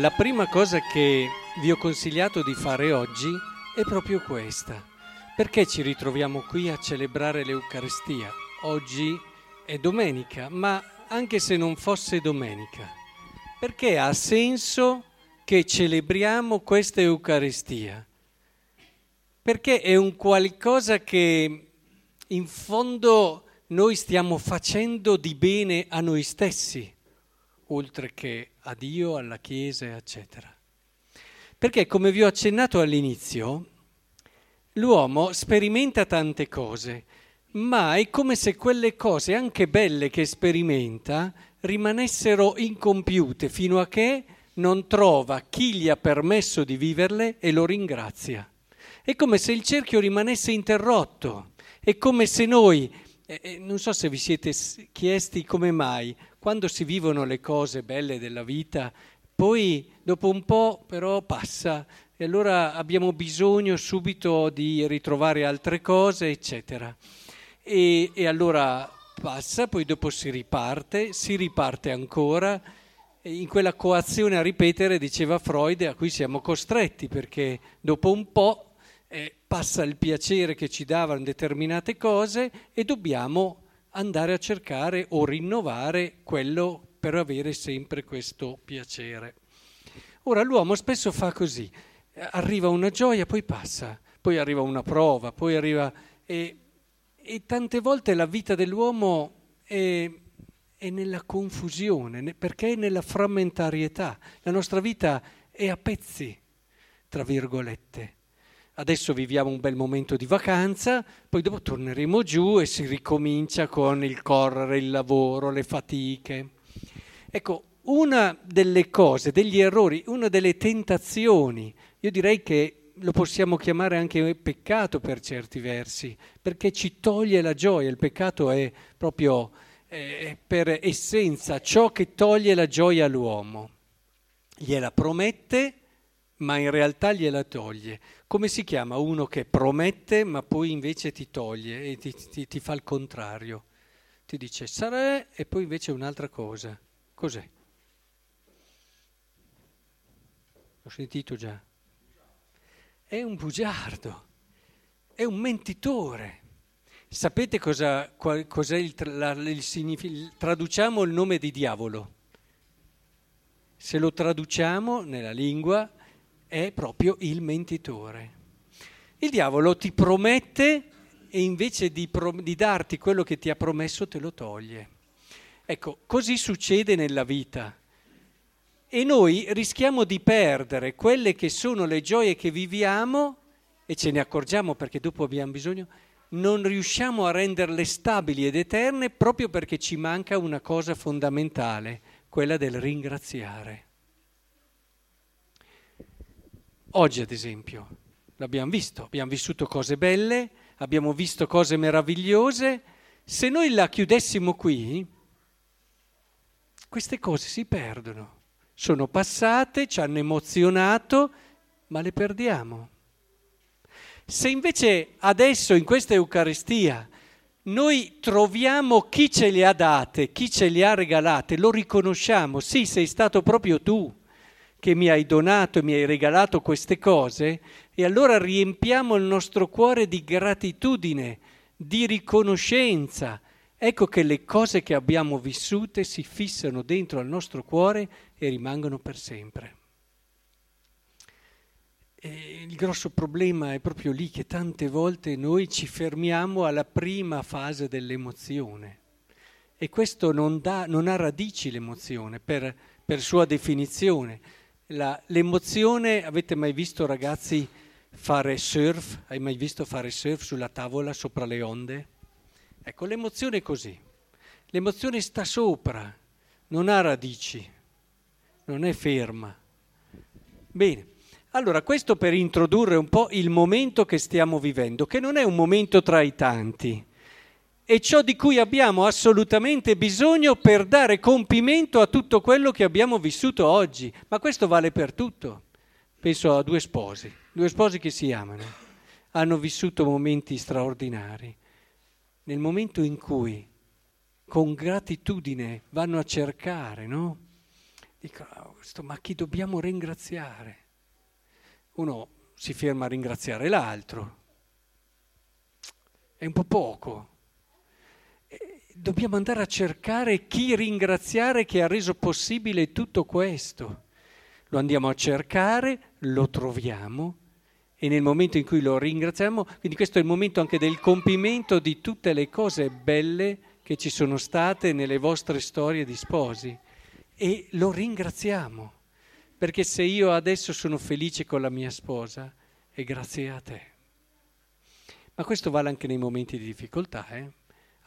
La prima cosa che vi ho consigliato di fare oggi è proprio questa. Perché ci ritroviamo qui a celebrare l'Eucaristia? Oggi è domenica, ma anche se non fosse domenica, perché ha senso che celebriamo questa Eucaristia? Perché è un qualcosa che in fondo noi stiamo facendo di bene a noi stessi oltre che a Dio, alla Chiesa, eccetera. Perché, come vi ho accennato all'inizio, l'uomo sperimenta tante cose, ma è come se quelle cose, anche belle che sperimenta, rimanessero incompiute fino a che non trova chi gli ha permesso di viverle e lo ringrazia. È come se il cerchio rimanesse interrotto, è come se noi, eh, non so se vi siete chiesti come mai, quando si vivono le cose belle della vita, poi dopo un po' però passa e allora abbiamo bisogno subito di ritrovare altre cose, eccetera. E, e allora passa, poi dopo si riparte, si riparte ancora. In quella coazione a ripetere, diceva Freud, a cui siamo costretti, perché dopo un po' eh, passa il piacere che ci davano determinate cose e dobbiamo andare a cercare o rinnovare quello per avere sempre questo piacere. Ora l'uomo spesso fa così, arriva una gioia, poi passa, poi arriva una prova, poi arriva... E, e tante volte la vita dell'uomo è, è nella confusione, perché è nella frammentarietà. La nostra vita è a pezzi, tra virgolette. Adesso viviamo un bel momento di vacanza, poi dopo torneremo giù e si ricomincia con il correre, il lavoro, le fatiche. Ecco, una delle cose, degli errori, una delle tentazioni, io direi che lo possiamo chiamare anche peccato per certi versi, perché ci toglie la gioia, il peccato è proprio eh, per essenza ciò che toglie la gioia all'uomo. Gliela promette, ma in realtà gliela toglie. Come si chiama uno che promette ma poi invece ti toglie e ti, ti, ti fa il contrario? Ti dice sarà e poi invece un'altra cosa. Cos'è? L'ho sentito già. È un bugiardo, è un mentitore. Sapete cosa, qual, cos'è il, la, il significato? Traduciamo il nome di diavolo. Se lo traduciamo nella lingua è proprio il mentitore. Il diavolo ti promette e invece di, pro- di darti quello che ti ha promesso te lo toglie. Ecco, così succede nella vita. E noi rischiamo di perdere quelle che sono le gioie che viviamo e ce ne accorgiamo perché dopo abbiamo bisogno, non riusciamo a renderle stabili ed eterne proprio perché ci manca una cosa fondamentale, quella del ringraziare. Oggi, ad esempio, l'abbiamo visto, abbiamo vissuto cose belle, abbiamo visto cose meravigliose. Se noi la chiudessimo qui, queste cose si perdono. Sono passate, ci hanno emozionato, ma le perdiamo. Se invece adesso in questa Eucaristia noi troviamo chi ce le ha date, chi ce le ha regalate, lo riconosciamo, sì, sei stato proprio tu che mi hai donato e mi hai regalato queste cose e allora riempiamo il nostro cuore di gratitudine, di riconoscenza. Ecco che le cose che abbiamo vissute si fissano dentro al nostro cuore e rimangono per sempre. E il grosso problema è proprio lì che tante volte noi ci fermiamo alla prima fase dell'emozione e questo non, dà, non ha radici l'emozione per, per sua definizione la, l'emozione, avete mai visto ragazzi fare surf? Hai mai visto fare surf sulla tavola sopra le onde? Ecco, l'emozione è così. L'emozione sta sopra, non ha radici, non è ferma. Bene, allora questo per introdurre un po' il momento che stiamo vivendo, che non è un momento tra i tanti è ciò di cui abbiamo assolutamente bisogno per dare compimento a tutto quello che abbiamo vissuto oggi. Ma questo vale per tutto. Penso a due sposi, due sposi che si amano, hanno vissuto momenti straordinari. Nel momento in cui con gratitudine vanno a cercare, no? Dico, oh, ma chi dobbiamo ringraziare? Uno si ferma a ringraziare l'altro, è un po' poco. Dobbiamo andare a cercare chi ringraziare che ha reso possibile tutto questo. Lo andiamo a cercare, lo troviamo e nel momento in cui lo ringraziamo, quindi questo è il momento anche del compimento di tutte le cose belle che ci sono state nelle vostre storie di sposi e lo ringraziamo, perché se io adesso sono felice con la mia sposa è grazie a te. Ma questo vale anche nei momenti di difficoltà. Eh?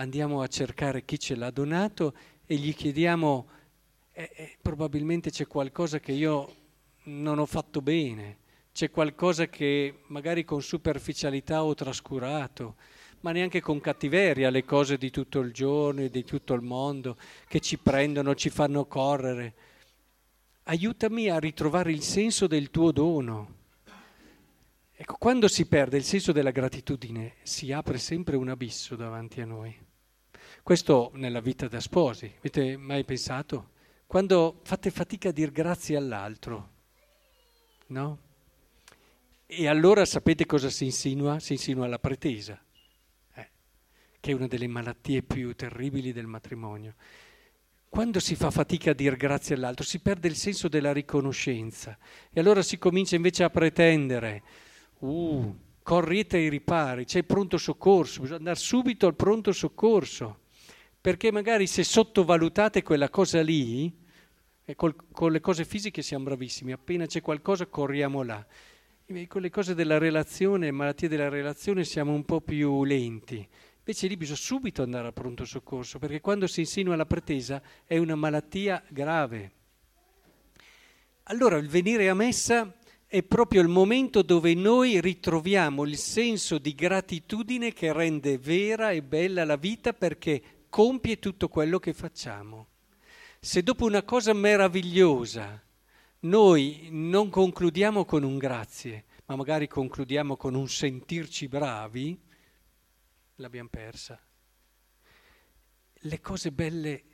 Andiamo a cercare chi ce l'ha donato e gli chiediamo, eh, eh, probabilmente c'è qualcosa che io non ho fatto bene c'è qualcosa che magari con superficialità ho trascurato, ma neanche con cattiveria le cose di tutto il giorno e di tutto il mondo che ci prendono, ci fanno correre. Aiutami a ritrovare il senso del tuo dono. Ecco, quando si perde il senso della gratitudine si apre sempre un abisso davanti a noi. Questo nella vita da sposi, avete mai pensato? Quando fate fatica a dire grazie all'altro, no? E allora sapete cosa si insinua? Si insinua la pretesa, eh, che è una delle malattie più terribili del matrimonio. Quando si fa fatica a dire grazie all'altro si perde il senso della riconoscenza e allora si comincia invece a pretendere, uh, correte ai ripari, c'è il pronto soccorso, bisogna andare subito al pronto soccorso, perché magari se sottovalutate quella cosa lì, e col, con le cose fisiche siamo bravissimi, appena c'è qualcosa corriamo là con le cose della relazione, malattie della relazione, siamo un po' più lenti. Invece lì bisogna subito andare al pronto soccorso, perché quando si insinua la pretesa è una malattia grave. Allora il venire a messa è proprio il momento dove noi ritroviamo il senso di gratitudine che rende vera e bella la vita perché compie tutto quello che facciamo. Se dopo una cosa meravigliosa noi non concludiamo con un grazie, ma magari concludiamo con un sentirci bravi, l'abbiamo persa. Le cose belle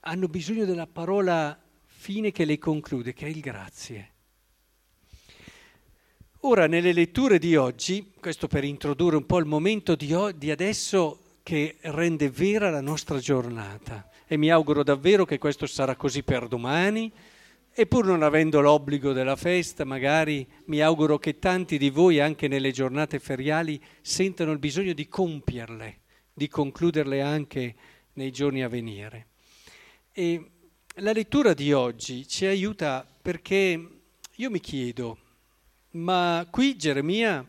hanno bisogno della parola fine che le conclude, che è il grazie. Ora, nelle letture di oggi, questo per introdurre un po' il momento di, o- di adesso che rende vera la nostra giornata, e mi auguro davvero che questo sarà così per domani, e pur non avendo l'obbligo della festa, magari mi auguro che tanti di voi anche nelle giornate feriali sentano il bisogno di compierle, di concluderle anche nei giorni a venire. E la lettura di oggi ci aiuta perché io mi chiedo, ma qui Geremia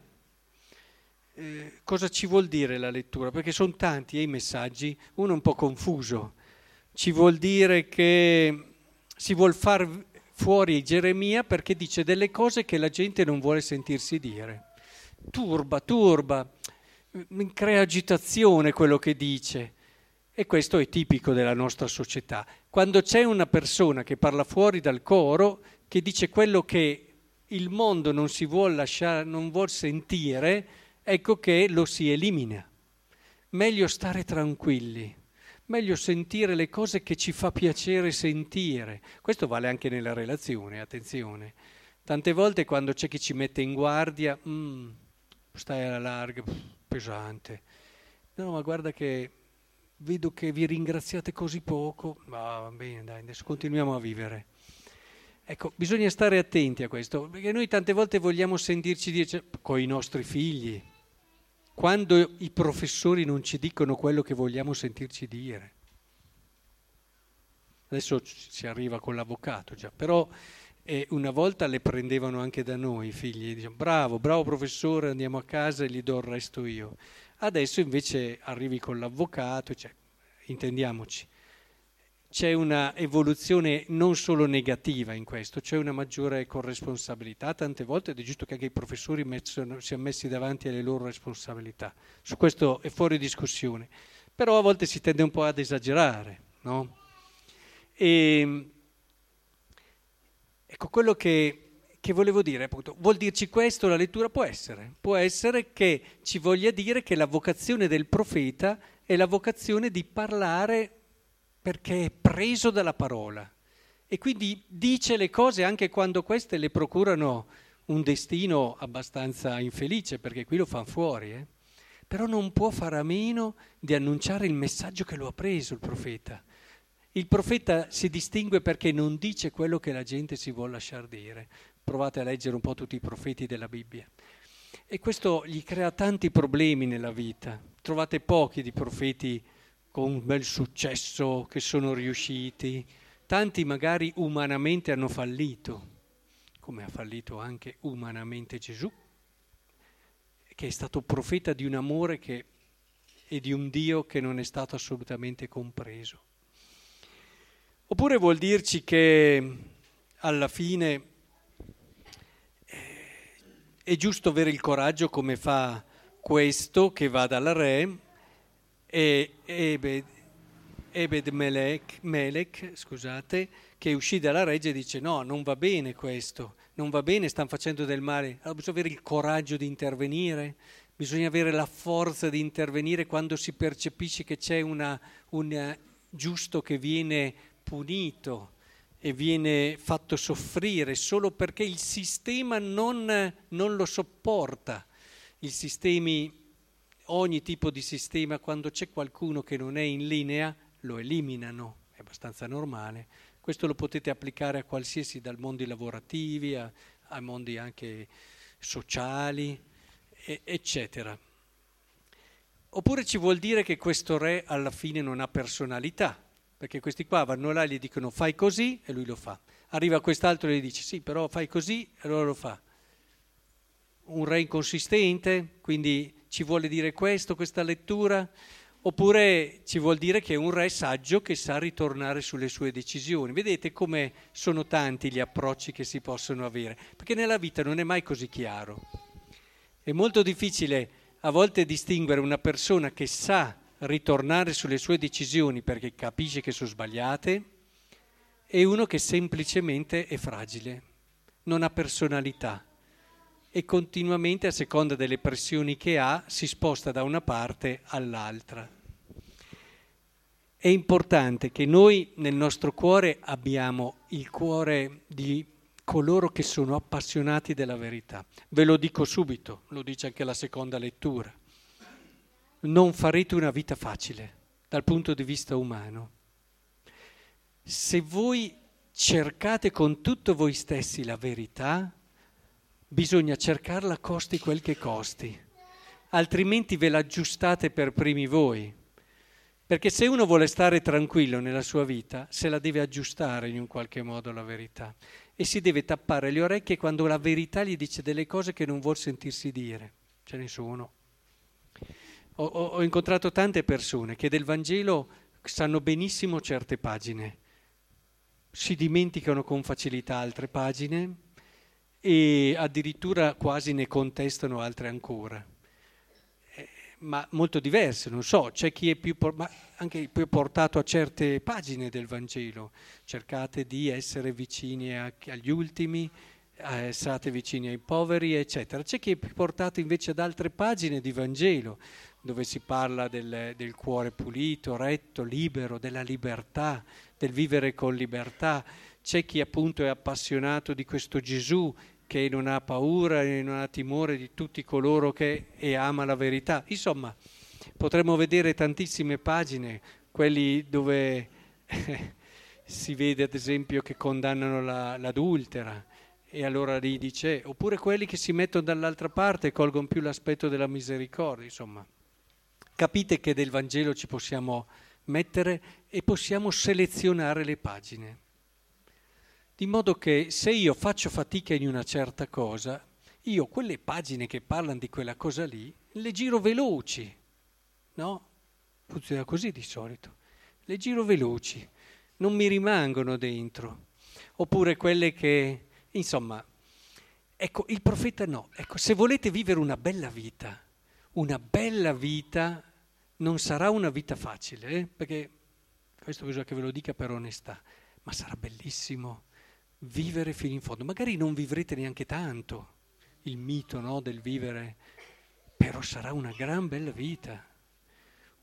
eh, cosa ci vuol dire la lettura? Perché sono tanti eh, i messaggi, uno è un po' confuso. Ci vuol dire che si vuol far fuori Geremia perché dice delle cose che la gente non vuole sentirsi dire. Turba, turba, crea agitazione quello che dice. E questo è tipico della nostra società. Quando c'è una persona che parla fuori dal coro, che dice quello che il mondo non si vuole lasciare, non vuol sentire, ecco che lo si elimina. Meglio stare tranquilli meglio sentire le cose che ci fa piacere sentire. Questo vale anche nella relazione, attenzione. Tante volte quando c'è chi ci mette in guardia, mm, stai alla larga, pesante. No, ma guarda che vedo che vi ringraziate così poco, va bene, dai, adesso continuiamo a vivere. Ecco, bisogna stare attenti a questo, perché noi tante volte vogliamo sentirci dire, cioè, con i nostri figli, quando i professori non ci dicono quello che vogliamo sentirci dire. Adesso si arriva con l'avvocato già, però eh, una volta le prendevano anche da noi i figli, dicevano bravo, bravo professore, andiamo a casa e gli do il resto io. Adesso invece arrivi con l'avvocato, cioè, intendiamoci, c'è una evoluzione non solo negativa in questo, c'è una maggiore corresponsabilità tante volte ed è giusto che anche i professori siano messi davanti alle loro responsabilità. Su questo è fuori discussione. Però a volte si tende un po' ad esagerare, no? E, ecco, quello che, che volevo dire, appunto, vuol dirci questo la lettura? Può essere. Può essere che ci voglia dire che la vocazione del profeta è la vocazione di parlare perché è preso dalla parola E quindi dice le cose anche quando queste le procurano un destino abbastanza infelice, perché qui lo fanno fuori. Eh? Però non può fare a meno di annunciare il messaggio che lo ha preso il profeta. Il profeta si distingue perché non dice quello che la gente si vuole lasciare dire. Provate a leggere un po' tutti i profeti della Bibbia. E questo gli crea tanti problemi nella vita. Trovate pochi di profeti con un bel successo, che sono riusciti. Tanti magari umanamente hanno fallito, come ha fallito anche umanamente Gesù, che è stato profeta di un amore che, e di un Dio che non è stato assolutamente compreso. Oppure vuol dirci che alla fine eh, è giusto avere il coraggio come fa questo che va dal re e Ebed, Ebed Melech, Melech, scusate, che uscì dalla regge e dice no, non va bene questo, non va bene, stanno facendo del male. Allora bisogna avere il coraggio di intervenire, bisogna avere la forza di intervenire quando si percepisce che c'è una, un giusto che viene punito e viene fatto soffrire solo perché il sistema non, non lo sopporta. I sistemi, ogni tipo di sistema, quando c'è qualcuno che non è in linea, lo eliminano, è abbastanza normale. Questo lo potete applicare a qualsiasi, dal mondi lavorativi a, a mondi anche sociali, e, eccetera. Oppure ci vuol dire che questo re alla fine non ha personalità, perché questi qua vanno là e gli dicono fai così e lui lo fa. Arriva quest'altro e gli dice sì, però fai così e allora lo fa. Un re inconsistente, quindi ci vuole dire questo, questa lettura, oppure ci vuol dire che è un re saggio che sa ritornare sulle sue decisioni. Vedete come sono tanti gli approcci che si possono avere, perché nella vita non è mai così chiaro. È molto difficile a volte distinguere una persona che sa ritornare sulle sue decisioni perché capisce che sono sbagliate e uno che semplicemente è fragile, non ha personalità e continuamente a seconda delle pressioni che ha si sposta da una parte all'altra. È importante che noi nel nostro cuore abbiamo il cuore di coloro che sono appassionati della verità. Ve lo dico subito, lo dice anche la seconda lettura non farete una vita facile dal punto di vista umano. Se voi cercate con tutto voi stessi la verità, bisogna cercarla costi quel che costi, altrimenti ve l'aggiustate per primi voi. Perché se uno vuole stare tranquillo nella sua vita, se la deve aggiustare in un qualche modo la verità e si deve tappare le orecchie quando la verità gli dice delle cose che non vuol sentirsi dire. Ce ne sono. Ho, ho, incontrato tante persone che del Vangelo sanno benissimo certe pagine, si dimenticano con facilità altre pagine e addirittura quasi ne contestano altre ancora. Eh, ma molto diverse, non so, c'è chi è più, anche più portato a certe pagine del Vangelo, cercate di essere vicini a, agli ultimi, eh, state vicini ai poveri, eccetera. C'è chi è più portato invece ad altre pagine di Vangelo, dove si parla del, del, cuore pulito, retto, libero, della libertà, del vivere con libertà. C'è chi appunto è appassionato di questo Gesù che non ha paura e non ha timore di tutti coloro che e ama la verità. Insomma, potremmo vedere tantissime pagine, quelli dove si vede ad esempio che condannano la, l'adultera e allora lì dice, oppure quelli che si mettono dall'altra parte e colgono più l'aspetto della misericordia, insomma. Capite che del Vangelo ci possiamo mettere e possiamo selezionare le pagine. Di modo che se io faccio fatica in una certa cosa, io quelle pagine che parlano di quella cosa lì le giro veloci, no? Funziona così di solito. Le giro veloci, non mi rimangono dentro. Oppure quelle che, insomma, ecco, il profeta no. Ecco, se volete vivere una bella vita, una bella vita non sarà una vita facile, eh? perché questo bisogna che ve lo dica per onestà, ma sarà bellissimo vivere fino in fondo. Magari non vivrete neanche tanto il mito no, del vivere, però sarà una gran bella vita,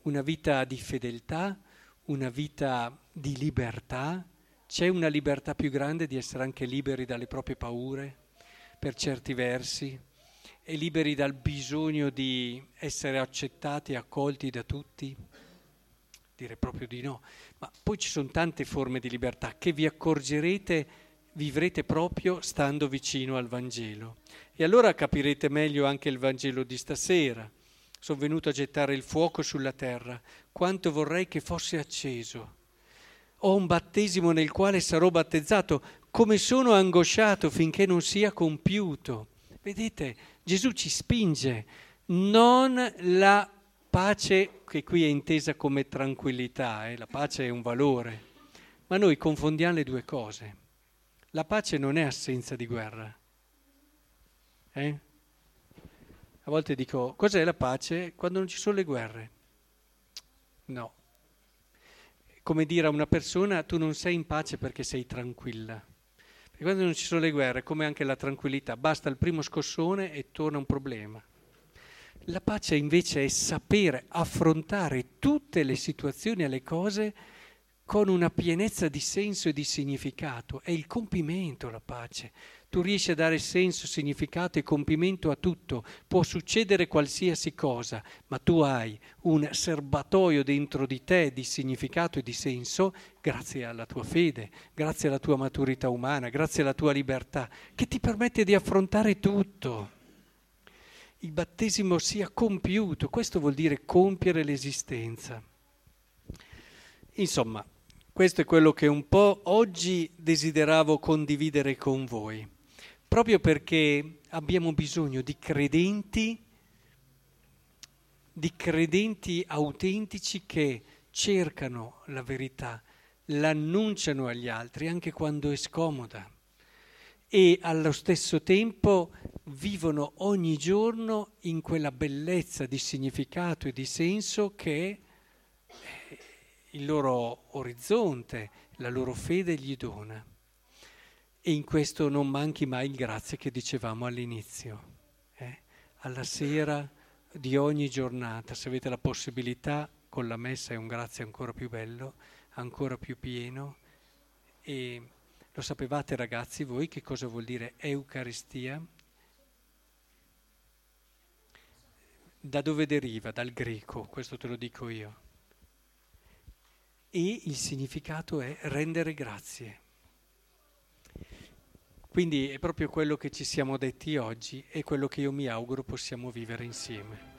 una vita di fedeltà, una vita di libertà, C'è una libertà più grande di essere anche liberi dalle proprie paure, per certi versi, e liberi dal bisogno di essere accettati e accolti da tutti? Dire proprio di no. Ma poi ci sono tante forme di libertà che vi accorgerete, vivrete proprio stando vicino al Vangelo. E allora capirete meglio anche il Vangelo di stasera. Sono venuto a gettare il fuoco sulla terra. Quanto vorrei che fosse acceso ho un battesimo nel quale sarò battezzato, come sono angosciato finché non sia compiuto. Vedete, Gesù ci spinge, non la pace che qui è intesa come tranquillità, eh? la pace è un valore, ma noi confondiamo le due cose. La pace non è assenza di guerra. Eh? A volte dico, cos'è la pace? Quando non ci sono le guerre. No, come dire a una persona tu non sei in pace perché sei tranquilla. Perché quando non ci sono le guerre, come anche la tranquillità, basta il primo scossone e torna un problema. La pace invece è sapere affrontare tutte le situazioni e le cose con una pienezza di senso e di significato. È il compimento la pace tu riesci a dare senso, significato e compimento a tutto, può succedere qualsiasi cosa, ma tu hai un serbatoio dentro di te di significato e di senso grazie alla tua fede, grazie alla tua maturità umana, grazie alla tua libertà, che ti permette di affrontare tutto. Il battesimo sia compiuto, questo vuol dire compiere l'esistenza. Insomma, questo è quello che un po' oggi desideravo condividere con voi. Proprio perché abbiamo bisogno di credenti, di credenti autentici che cercano la verità, l'annunciano agli altri anche quando è scomoda. E allo stesso tempo vivono ogni giorno in quella bellezza di significato e di senso che il loro orizzonte, la loro fede gli dona. E in questo non manchi mai il grazie che dicevamo all'inizio. Eh? Alla sera di ogni giornata, se avete la possibilità, con la messa è un grazie ancora più bello, ancora più pieno. E lo sapevate ragazzi voi che cosa vuol dire Eucaristia? Da dove deriva? Dal greco, questo te lo dico io. E il significato è rendere grazie. Quindi è proprio quello che ci siamo detti oggi e quello che io mi auguro possiamo vivere insieme.